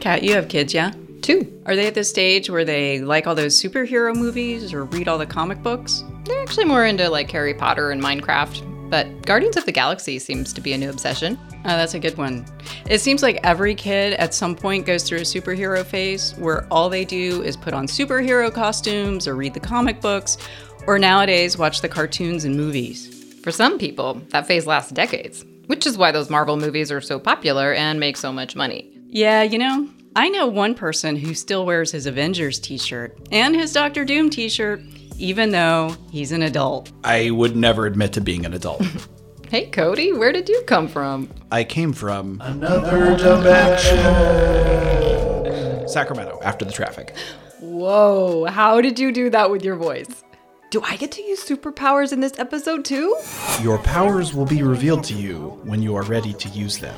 Kat, you have kids, yeah? Two. Are they at the stage where they like all those superhero movies or read all the comic books? They're actually more into like Harry Potter and Minecraft, but Guardians of the Galaxy seems to be a new obsession. Oh, that's a good one. It seems like every kid at some point goes through a superhero phase where all they do is put on superhero costumes or read the comic books, or nowadays watch the cartoons and movies. For some people, that phase lasts decades, which is why those Marvel movies are so popular and make so much money. Yeah, you know, I know one person who still wears his Avengers t shirt and his Doctor Doom t shirt, even though he's an adult. I would never admit to being an adult. Hey, Cody, where did you come from? I came from Another dimension. Sacramento after the traffic. Whoa, how did you do that with your voice? Do I get to use superpowers in this episode too? Your powers will be revealed to you when you are ready to use them.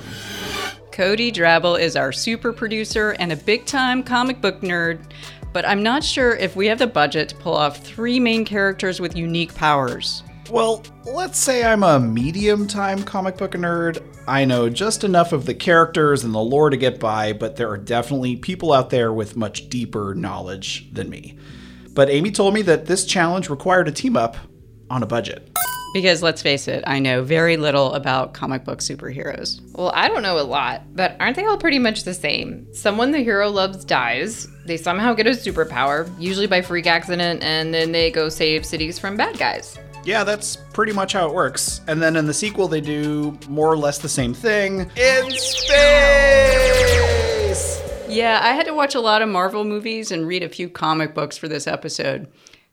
Cody Drabble is our super producer and a big time comic book nerd, but I'm not sure if we have the budget to pull off three main characters with unique powers. Well, let's say I'm a medium time comic book nerd. I know just enough of the characters and the lore to get by, but there are definitely people out there with much deeper knowledge than me. But Amy told me that this challenge required a team up on a budget. Because let's face it, I know very little about comic book superheroes. Well, I don't know a lot, but aren't they all pretty much the same? Someone the hero loves dies, they somehow get a superpower, usually by freak accident, and then they go save cities from bad guys. Yeah, that's pretty much how it works. And then in the sequel, they do more or less the same thing in space! Yeah, I had to watch a lot of Marvel movies and read a few comic books for this episode.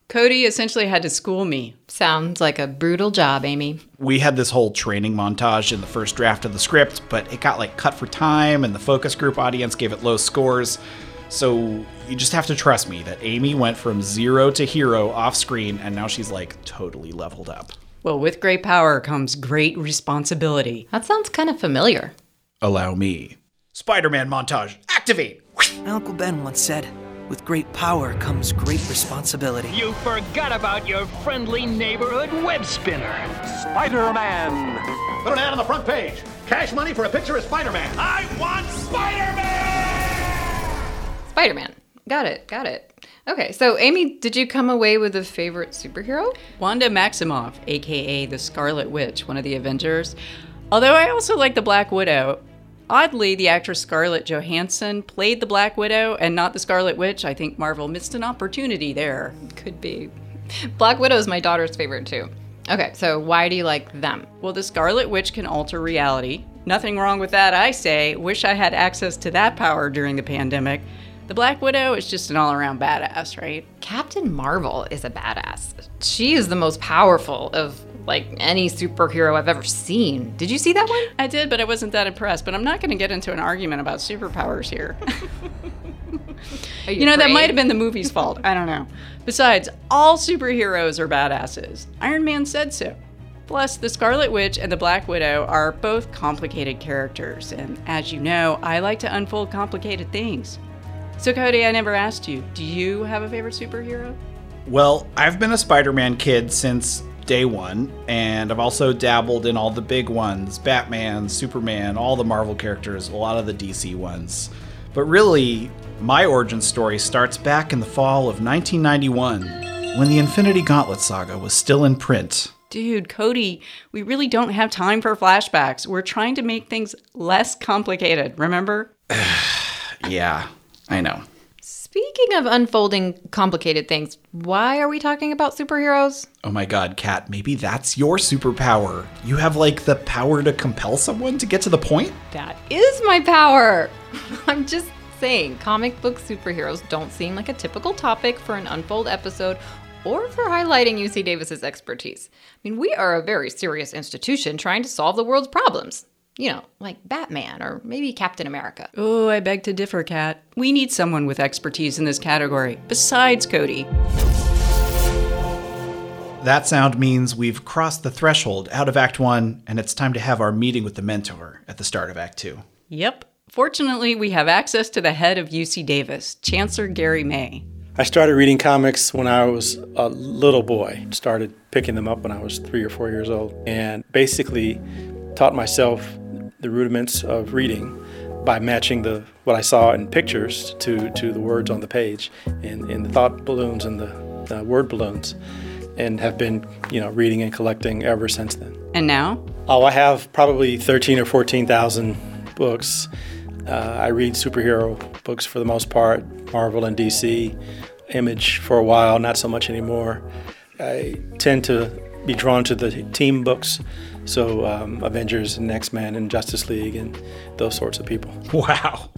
Cody essentially had to school me. Sounds like a brutal job, Amy. We had this whole training montage in the first draft of the script, but it got like cut for time, and the focus group audience gave it low scores. So you just have to trust me that Amy went from zero to hero off screen, and now she's like totally leveled up. Well, with great power comes great responsibility. That sounds kind of familiar. Allow me. Spider Man montage, activate! My Uncle Ben once said, with great power comes great responsibility. You forgot about your friendly neighborhood web spinner. Spider-Man. Put an ad on the front page. Cash money for a picture of Spider-Man. I want Spider-Man! Spider Man. Got it, got it. Okay, so Amy, did you come away with a favorite superhero? Wanda Maximoff, aka the Scarlet Witch, one of the Avengers. Although I also like the Black Widow. Oddly, the actress Scarlett Johansson played the Black Widow and not the Scarlet Witch. I think Marvel missed an opportunity there. Could be. Black Widow is my daughter's favorite too. Okay, so why do you like them? Well, the Scarlet Witch can alter reality. Nothing wrong with that, I say. Wish I had access to that power during the pandemic. The Black Widow is just an all around badass, right? Captain Marvel is a badass. She is the most powerful of like any superhero I've ever seen. Did you see that one? I did, but I wasn't that impressed. But I'm not going to get into an argument about superpowers here. Are you know, that might have been the movie's fault. I don't know. Besides, all superheroes are badasses. Iron Man said so. Plus, the Scarlet Witch and the Black Widow are both complicated characters, and as you know, I like to unfold complicated things. So, Cody, I never asked you, do you have a favorite superhero? Well, I've been a Spider Man kid since day one, and I've also dabbled in all the big ones Batman, Superman, all the Marvel characters, a lot of the DC ones. But really, my origin story starts back in the fall of 1991 when the Infinity Gauntlet saga was still in print. Dude, Cody, we really don't have time for flashbacks. We're trying to make things less complicated, remember? Yeah, I know. Speaking of unfolding complicated things, why are we talking about superheroes? Oh my god, Kat, maybe that's your superpower. You have like the power to compel someone to get to the point? That is my power. I'm just saying, comic book superheroes don't seem like a typical topic for an unfold episode or for highlighting UC Davis's expertise. I mean, we are a very serious institution trying to solve the world's problems. You know, like Batman or maybe Captain America. Oh, I beg to differ, Kat. We need someone with expertise in this category, besides Cody. That sound means we've crossed the threshold out of Act 1, and it's time to have our meeting with the mentor at the start of Act 2. Yep. Fortunately, we have access to the head of UC Davis, Chancellor Gary May. I started reading comics when I was a little boy. Started picking them up when I was three or four years old, and basically taught myself the rudiments of reading by matching the what I saw in pictures to, to the words on the page in, in the thought balloons and the uh, word balloons and have been you know reading and collecting ever since then. And now? Oh, I have probably 13 or 14,000 books. Uh, I read superhero books for the most part, Marvel and DC, Image for a while, not so much anymore. I tend to be drawn to the team books, so um, Avengers and X Men and Justice League and those sorts of people. Wow.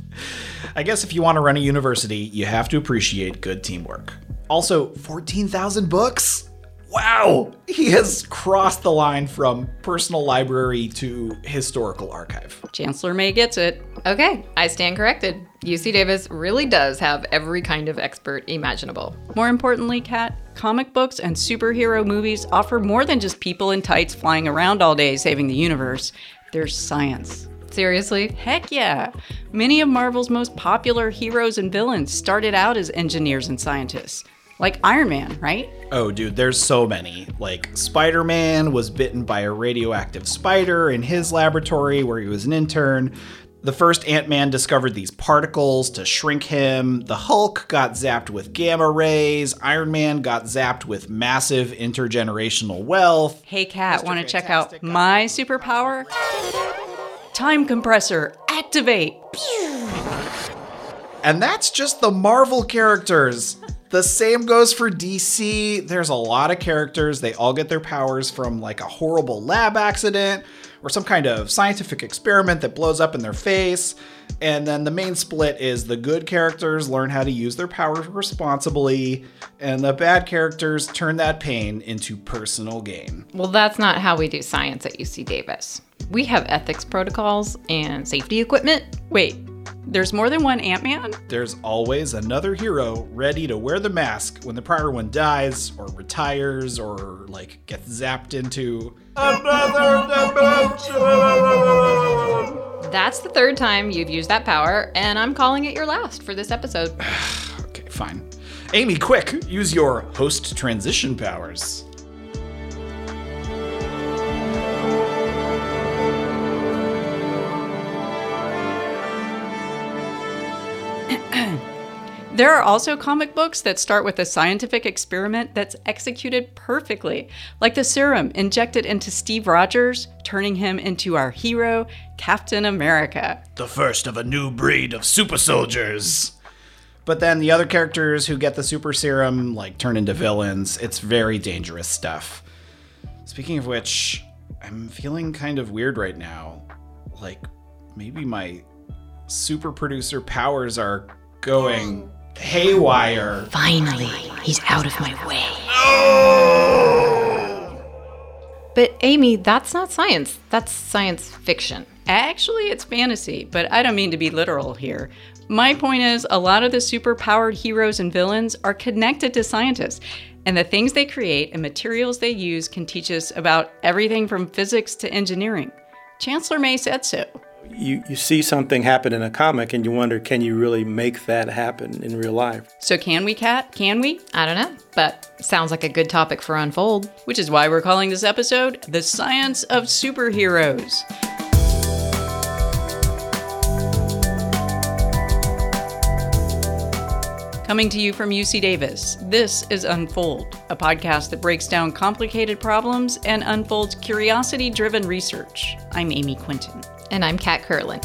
I guess if you want to run a university, you have to appreciate good teamwork. Also, 14,000 books? Wow! He has crossed the line from personal library to historical archive. Chancellor May gets it. Okay, I stand corrected. UC Davis really does have every kind of expert imaginable. More importantly, Kat, comic books and superhero movies offer more than just people in tights flying around all day saving the universe. There's science. Seriously? Heck yeah! Many of Marvel's most popular heroes and villains started out as engineers and scientists. Like Iron Man, right? Oh, dude, there's so many. Like, Spider Man was bitten by a radioactive spider in his laboratory where he was an intern. The first Ant Man discovered these particles to shrink him. The Hulk got zapped with gamma rays. Iron Man got zapped with massive intergenerational wealth. Hey, Mr. want to check out my superpower? Time compressor, activate! And that's just the Marvel characters. The same goes for DC. There's a lot of characters. They all get their powers from like a horrible lab accident or some kind of scientific experiment that blows up in their face. And then the main split is the good characters learn how to use their powers responsibly, and the bad characters turn that pain into personal gain. Well, that's not how we do science at UC Davis. We have ethics protocols and safety equipment. Wait, there's more than one Ant Man? There's always another hero ready to wear the mask when the prior one dies or retires or like gets zapped into another dimension. That's the third time you've used that power, and I'm calling it your last for this episode. Okay, fine. Amy, quick, use your host transition powers. There are also comic books that start with a scientific experiment that's executed perfectly, like the serum injected into Steve Rogers, turning him into our hero, Captain America. The first of a new breed of super soldiers. But then the other characters who get the super serum like turn into villains. It's very dangerous stuff. Speaking of which, I'm feeling kind of weird right now. Like maybe my super producer powers are going um, haywire. Finally, he's out of my way. No! But Amy, that's not science. That's science fiction. Actually, it's fantasy, but I don't mean to be literal here. My point is, a lot of the super powered heroes and villains are connected to scientists, and the things they create and materials they use can teach us about everything from physics to engineering. Chancellor May said so. You, you see something happen in a comic and you wonder, can you really make that happen in real life? So, can we, Kat? Can we? I don't know, but sounds like a good topic for Unfold. Which is why we're calling this episode The Science of Superheroes. Coming to you from UC Davis, this is Unfold, a podcast that breaks down complicated problems and unfolds curiosity driven research. I'm Amy Quinton. And I'm Kat Kerlin.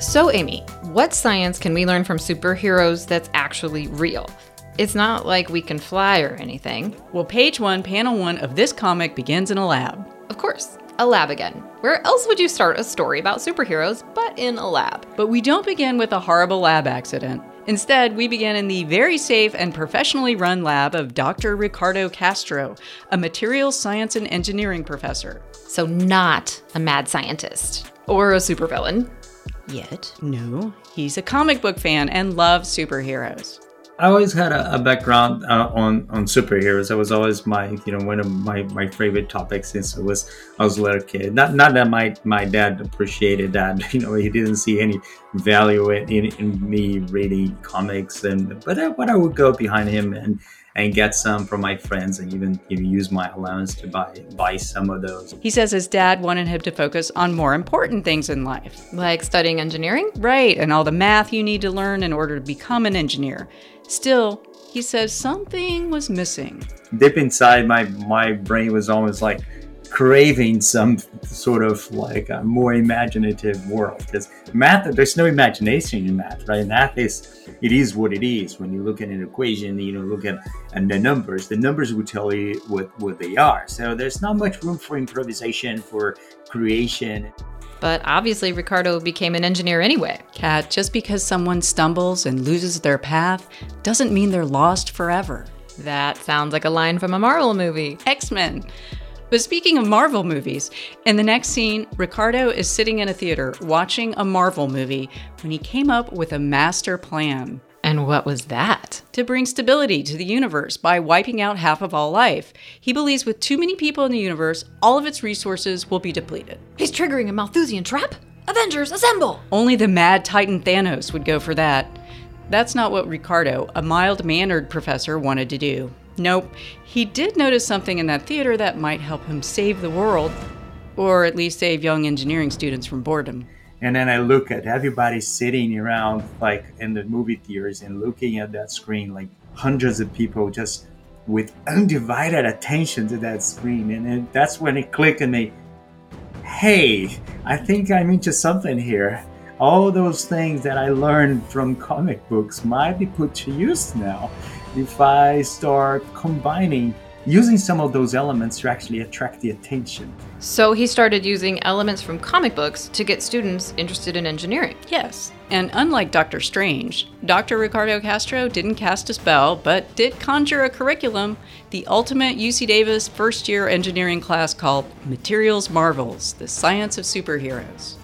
So, Amy, what science can we learn from superheroes that's actually real? It's not like we can fly or anything. Well, page one, panel one of this comic begins in a lab. Of course, a lab again. Where else would you start a story about superheroes but in a lab? But we don't begin with a horrible lab accident. Instead, we began in the very safe and professionally run lab of Dr. Ricardo Castro, a materials science and engineering professor. So, not a mad scientist or a supervillain. Yet, no, he's a comic book fan and loves superheroes. I always had a, a background uh, on on superheroes. That was always my you know one of my, my favorite topics since I was I was a little kid. Not not that my my dad appreciated that. You know he didn't see any value in, in, in me reading comics and but I, but I would go behind him and and get some from my friends and even you use my allowance to buy buy some of those. He says his dad wanted him to focus on more important things in life. Like studying engineering? Right, and all the math you need to learn in order to become an engineer. Still, he says something was missing. Deep inside, my my brain was almost like craving some sort of like a more imaginative world because math there's no imagination in math right math is it is what it is when you look at an equation you know look at and the numbers the numbers will tell you what what they are so there's not much room for improvisation for creation But obviously, Ricardo became an engineer anyway. Kat, just because someone stumbles and loses their path doesn't mean they're lost forever. That sounds like a line from a Marvel movie. X Men. But speaking of Marvel movies, in the next scene, Ricardo is sitting in a theater watching a Marvel movie when he came up with a master plan. And what was that? To bring stability to the universe by wiping out half of all life. He believes with too many people in the universe, all of its resources will be depleted. He's triggering a Malthusian trap? Avengers, assemble! Only the mad Titan Thanos would go for that. That's not what Ricardo, a mild mannered professor, wanted to do. Nope, he did notice something in that theater that might help him save the world, or at least save young engineering students from boredom. and then I look at everybody sitting around like in the movie theaters and looking at that screen like hundreds of people just with undivided attention to that screen. And then that's when it clicked in me. Hey I think I'm into something here. All those things that I learned from comic books might be put to use now if I start combining using some of those elements to actually attract the attention So he started using elements from comic books to get students interested in engineering. Yes, and unlike Doctor Strange, Dr. Ricardo Castro didn't cast a spell, but did conjure a curriculum, the ultimate UC Davis first year engineering class called Materials Marvels The Science of Superheroes.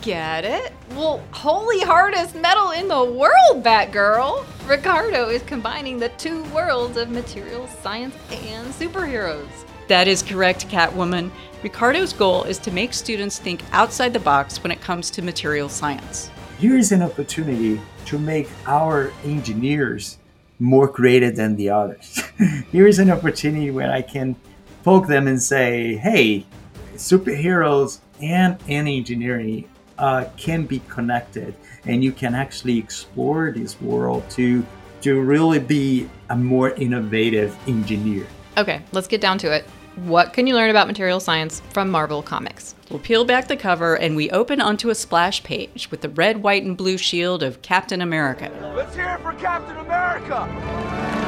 I get it. Well, holy hardest metal in the world, Batgirl! Ricardo is combining the two worlds of materials, science, and superheroes. That is correct, Catwoman. Ricardo's goal is to make students think outside the box when it comes to material science. here is an opportunity to make our engineers more creative than the others. here is an opportunity where I can poke them and say, hey, superheroes and, and engineering uh, can be connected, and you can actually explore this world to, to really be a more innovative engineer. Okay, let's get down to it. What can you learn about material science from Marvel Comics? We'll peel back the cover and we open onto a splash page with the red, white, and blue shield of Captain America. Let's hear it for Captain America!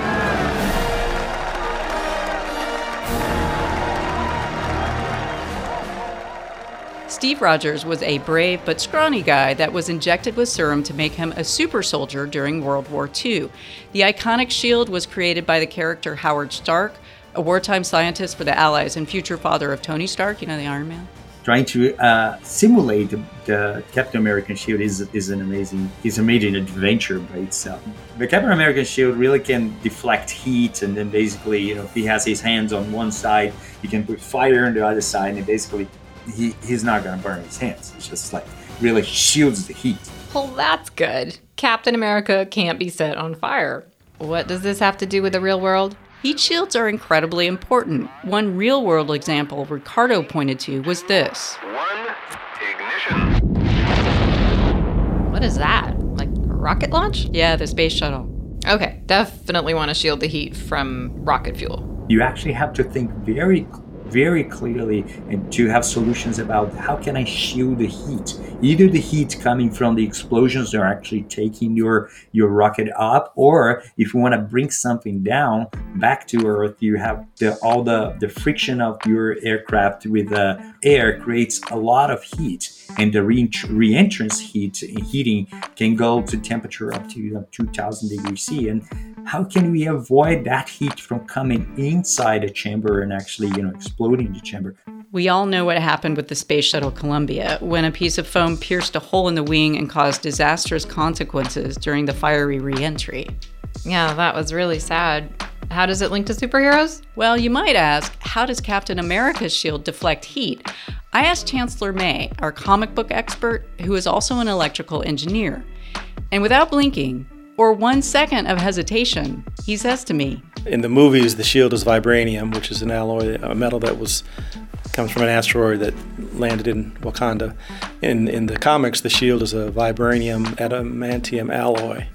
Steve Rogers was a brave but scrawny guy that was injected with serum to make him a super soldier during World War II. The iconic shield was created by the character Howard Stark, a wartime scientist for the Allies and future father of Tony Stark, you know, the Iron Man. trying to uh, simulate the, the Captain American shield is is an amazing is amazing adventure by itself. The Captain American shield really can deflect heat, and then basically, you know, if he has his hands on one side, he can put fire on the other side, and basically, he he's not gonna burn his hands. It's just like really shields the heat. Well, that's good. Captain America can't be set on fire. What does this have to do with the real world? Heat shields are incredibly important. One real world example Ricardo pointed to was this. One, ignition. What is that? Like a rocket launch? Yeah, the space shuttle. Okay, definitely want to shield the heat from rocket fuel. You actually have to think very very clearly and to have solutions about how can I shield the heat. Either the heat coming from the explosions that are actually taking your your rocket up, or if you want to bring something down back to Earth, you have the, all the the friction of your aircraft with the air creates a lot of heat, and the re- re-entrance heat heating can go to temperature up to you know, 2,000 degrees C. And how can we avoid that heat from coming inside a chamber and actually you know exploding the chamber? We all know what happened with the Space Shuttle Columbia when a piece of foam pierced a hole in the wing and caused disastrous consequences during the fiery reentry. Yeah, that was really sad. How does it link to superheroes? Well, you might ask, how does Captain America's shield deflect heat? I asked Chancellor May, our comic book expert, who is also an electrical engineer. And without blinking, or one second of hesitation, he says to me. In the movies, the shield is vibranium, which is an alloy, a metal that was comes from an asteroid that landed in Wakanda. In in the comics, the shield is a vibranium adamantium alloy.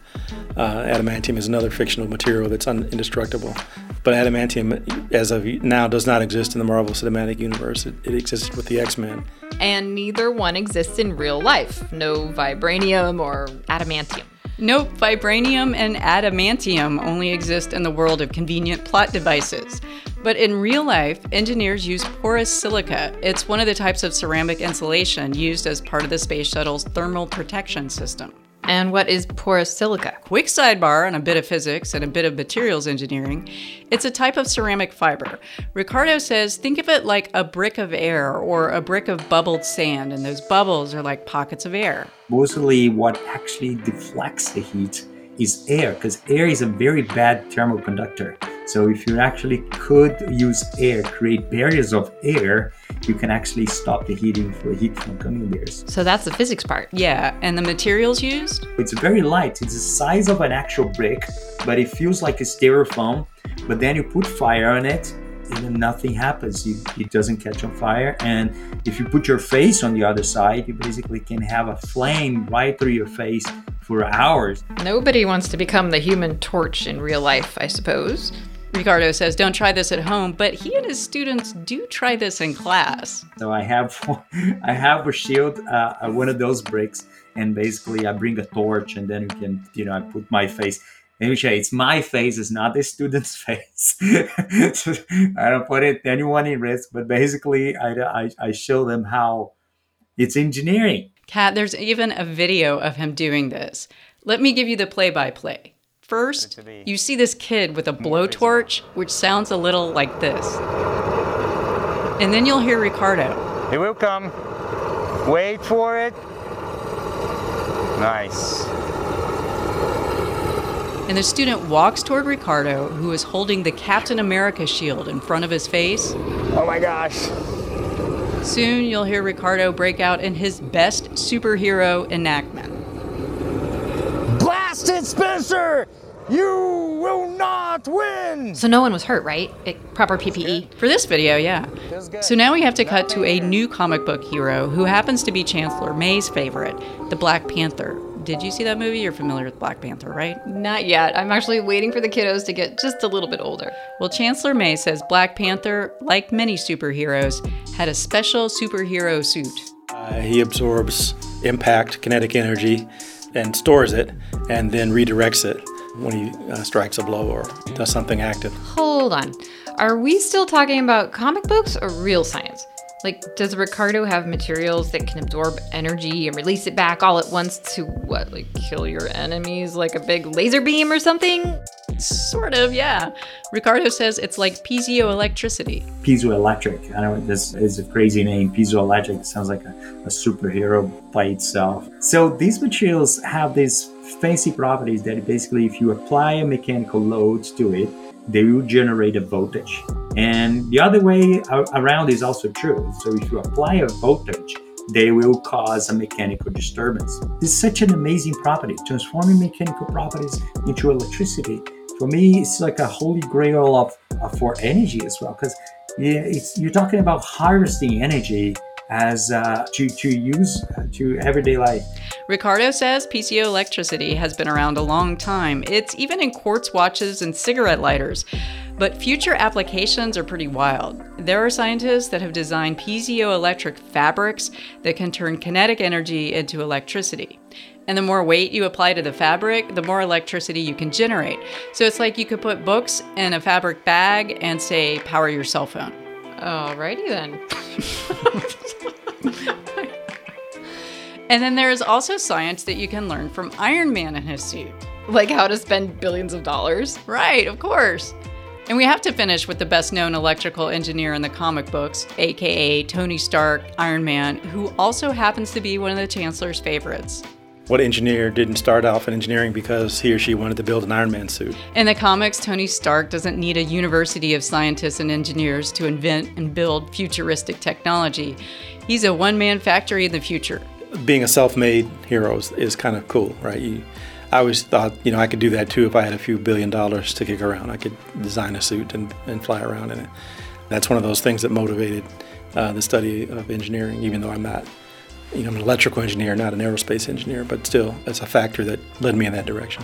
Uh, adamantium is another fictional material that's un- indestructible. But adamantium, as of now, does not exist in the Marvel Cinematic Universe. It, it exists with the X Men. And neither one exists in real life. No vibranium or adamantium. Nope, vibranium and adamantium only exist in the world of convenient plot devices. But in real life, engineers use porous silica. It's one of the types of ceramic insulation used as part of the space shuttle's thermal protection system. And what is porous silica? Quick sidebar on a bit of physics and a bit of materials engineering. It's a type of ceramic fiber. Ricardo says think of it like a brick of air or a brick of bubbled sand, and those bubbles are like pockets of air. Mostly what actually deflects the heat is air, because air is a very bad thermal conductor. So if you actually could use air, create barriers of air, you can actually stop the heating for heat from coming there. So that's the physics part. Yeah, and the materials used? It's very light. It's the size of an actual brick, but it feels like a styrofoam. But then you put fire on it, and nothing happens. You, it doesn't catch on fire. And if you put your face on the other side, you basically can have a flame right through your face for hours. Nobody wants to become the human torch in real life, I suppose. Ricardo says, don't try this at home, but he and his students do try this in class. So I have, I have a shield, uh, one of those bricks, and basically I bring a torch, and then you can, you know, I put my face. Let me show you, it's my face, it's not the student's face. so I don't put it anyone in risk, but basically I, I, I show them how it's engineering. Kat, there's even a video of him doing this. Let me give you the play by play. First, you see this kid with a blowtorch, which sounds a little like this. And then you'll hear Ricardo. It will come. Wait for it. Nice. And the student walks toward Ricardo, who is holding the Captain America shield in front of his face. Oh my gosh. Soon you'll hear Ricardo break out in his best superhero enactment. Blast it, Spencer! You will not win! So no one was hurt, right? It, proper PPE? For this video, yeah. So now we have to cut to a new comic book hero who happens to be Chancellor May's favorite, the Black Panther. Did you see that movie? You're familiar with Black Panther, right? Not yet. I'm actually waiting for the kiddos to get just a little bit older. Well, Chancellor May says Black Panther, like many superheroes, had a special superhero suit. Uh, he absorbs impact, kinetic energy, and stores it, and then redirects it when he uh, strikes a blow or does something active. Hold on. Are we still talking about comic books or real science? Like, does Ricardo have materials that can absorb energy and release it back all at once to what, like kill your enemies like a big laser beam or something? Sort of, yeah. Ricardo says it's like piezoelectricity. Piezoelectric. I know this is a crazy name. Piezoelectric sounds like a, a superhero by itself. So these materials have these fancy properties that basically, if you apply a mechanical load to it, they will generate a voltage. And the other way around is also true. So if you apply a voltage, they will cause a mechanical disturbance. Is such an amazing property, transforming mechanical properties into electricity. For me, it's like a holy grail of, of for energy as well, because you're talking about harvesting energy as uh, to, to use uh, to everyday life. Ricardo says piezoelectricity has been around a long time. It's even in quartz watches and cigarette lighters. But future applications are pretty wild. There are scientists that have designed piezoelectric fabrics that can turn kinetic energy into electricity. And the more weight you apply to the fabric, the more electricity you can generate. So it's like you could put books in a fabric bag and say, power your cell phone. Alrighty then. and then there is also science that you can learn from Iron Man and his suit. Like how to spend billions of dollars? Right, of course. And we have to finish with the best known electrical engineer in the comic books, aka Tony Stark, Iron Man, who also happens to be one of the Chancellor's favorites. What engineer didn't start off in engineering because he or she wanted to build an Iron Man suit? In the comics, Tony Stark doesn't need a university of scientists and engineers to invent and build futuristic technology. He's a one man factory in the future. Being a self made hero is, is, kind of cool, right? You, I always thought, you know, I could do that too if I had a few billion dollars to kick around. I could design a suit and, and fly around in it. That's one of those things that motivated uh, the study of engineering, even though I'm not, you know, I'm an electrical engineer, not an aerospace engineer, but still, it's a factor that led me in that direction.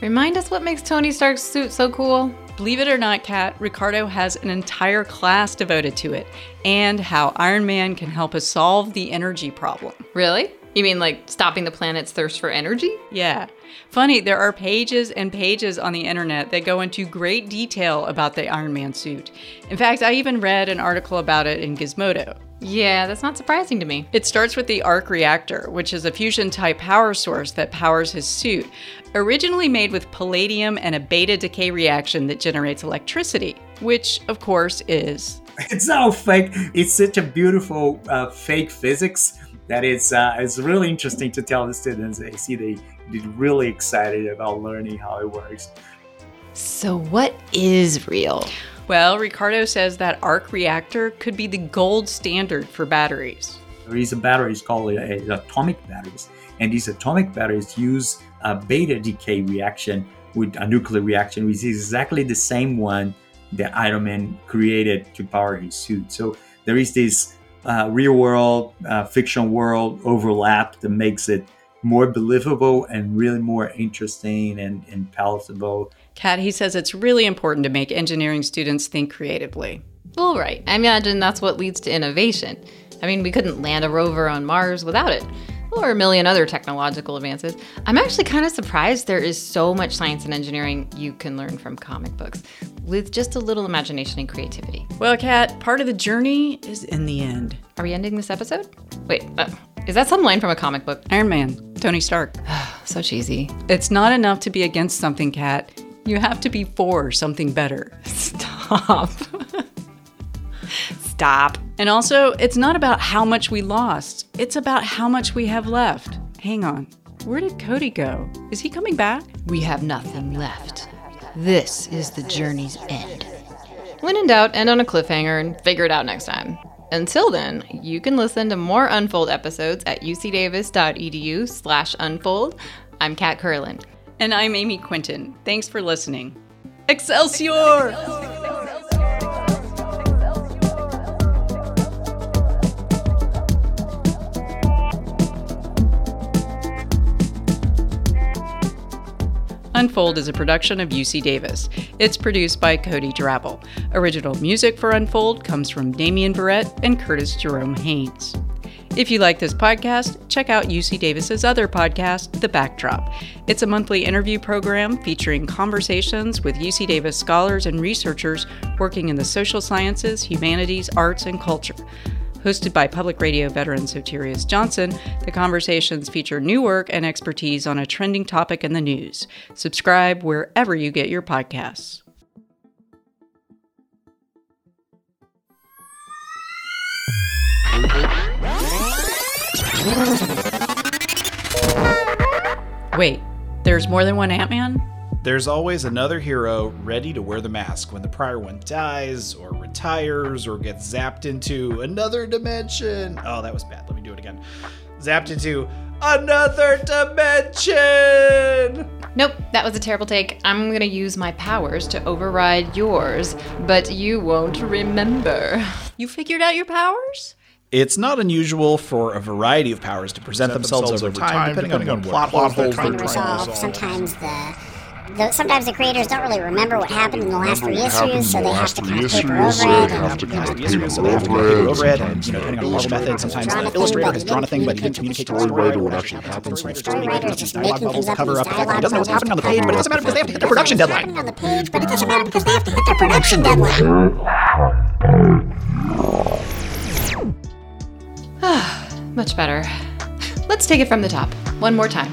Remind us what makes Tony Stark's suit so cool. Believe it or not, Kat, Ricardo has an entire class devoted to it and how Iron Man can help us solve the energy problem. Really? You mean like stopping the planet's thirst for energy? Yeah. Funny, there are pages and pages on the internet that go into great detail about the Iron Man suit. In fact, I even read an article about it in Gizmodo. Yeah, that's not surprising to me. It starts with the arc reactor, which is a fusion type power source that powers his suit, originally made with palladium and a beta decay reaction that generates electricity, which, of course, is. It's all fake. It's such a beautiful uh, fake physics that it's uh, it's really interesting to tell the students. They see they get really excited about learning how it works. So, what is real? Well, Ricardo says that arc reactor could be the gold standard for batteries. There is a battery batteries called uh, atomic batteries, and these atomic batteries use a beta decay reaction with a nuclear reaction, which is exactly the same one that Iron Man created to power his suit. So there is this uh, real world, uh, fiction world overlap that makes it more believable and really more interesting and, and palatable. Kat, he says it's really important to make engineering students think creatively. Well, right. I imagine that's what leads to innovation. I mean, we couldn't land a rover on Mars without it, or a million other technological advances. I'm actually kind of surprised there is so much science and engineering you can learn from comic books with just a little imagination and creativity. Well, Kat, part of the journey is in the end. Are we ending this episode? Wait, uh, is that some line from a comic book? Iron Man, Tony Stark. so cheesy. It's not enough to be against something, Kat. You have to be for something better. Stop. Stop. And also, it's not about how much we lost, it's about how much we have left. Hang on. Where did Cody go? Is he coming back? We have nothing left. This is the journey's end. When in doubt, end on a cliffhanger and figure it out next time. Until then, you can listen to more Unfold episodes at ucdavis.edu slash unfold. I'm Kat Kerlin. And I'm Amy Quinton. Thanks for listening. Excelsior! Unfold is a production of UC Davis. It's produced by Cody Drabble. Original music for Unfold comes from Damian Barrett and Curtis Jerome Haynes. If you like this podcast, check out UC Davis's other podcast, The Backdrop. It's a monthly interview program featuring conversations with UC Davis scholars and researchers working in the social sciences, humanities, arts, and culture. Hosted by public radio veteran Soterios Johnson, the conversations feature new work and expertise on a trending topic in the news. Subscribe wherever you get your podcasts. Wait, there's more than one Ant Man? There's always another hero ready to wear the mask when the prior one dies, or retires, or gets zapped into another dimension. Oh, that was bad. Let me do it again. Zapped into another dimension! Nope, that was a terrible take. I'm gonna use my powers to override yours, but you won't remember. You figured out your powers? It's not unusual for a variety of powers to present, themselves, over time, depending, on, what plot holes they're trying to resolve. Sometimes the the, sometimes the creators don't really remember what happened in the last three issues, so they have to kind of paper over it. have to kind of paper over it, and you know, depending on Marvel method, sometimes the illustrator has drawn a thing, but he didn't communicate to the story what actually happens. So story writers just making things up cover up the fact that he doesn't know what's happening on the page, but it doesn't matter because they have to hit their production deadline. on the page, but it doesn't matter because they have to hit their production deadline. Much better. Let's take it from the top. One more time.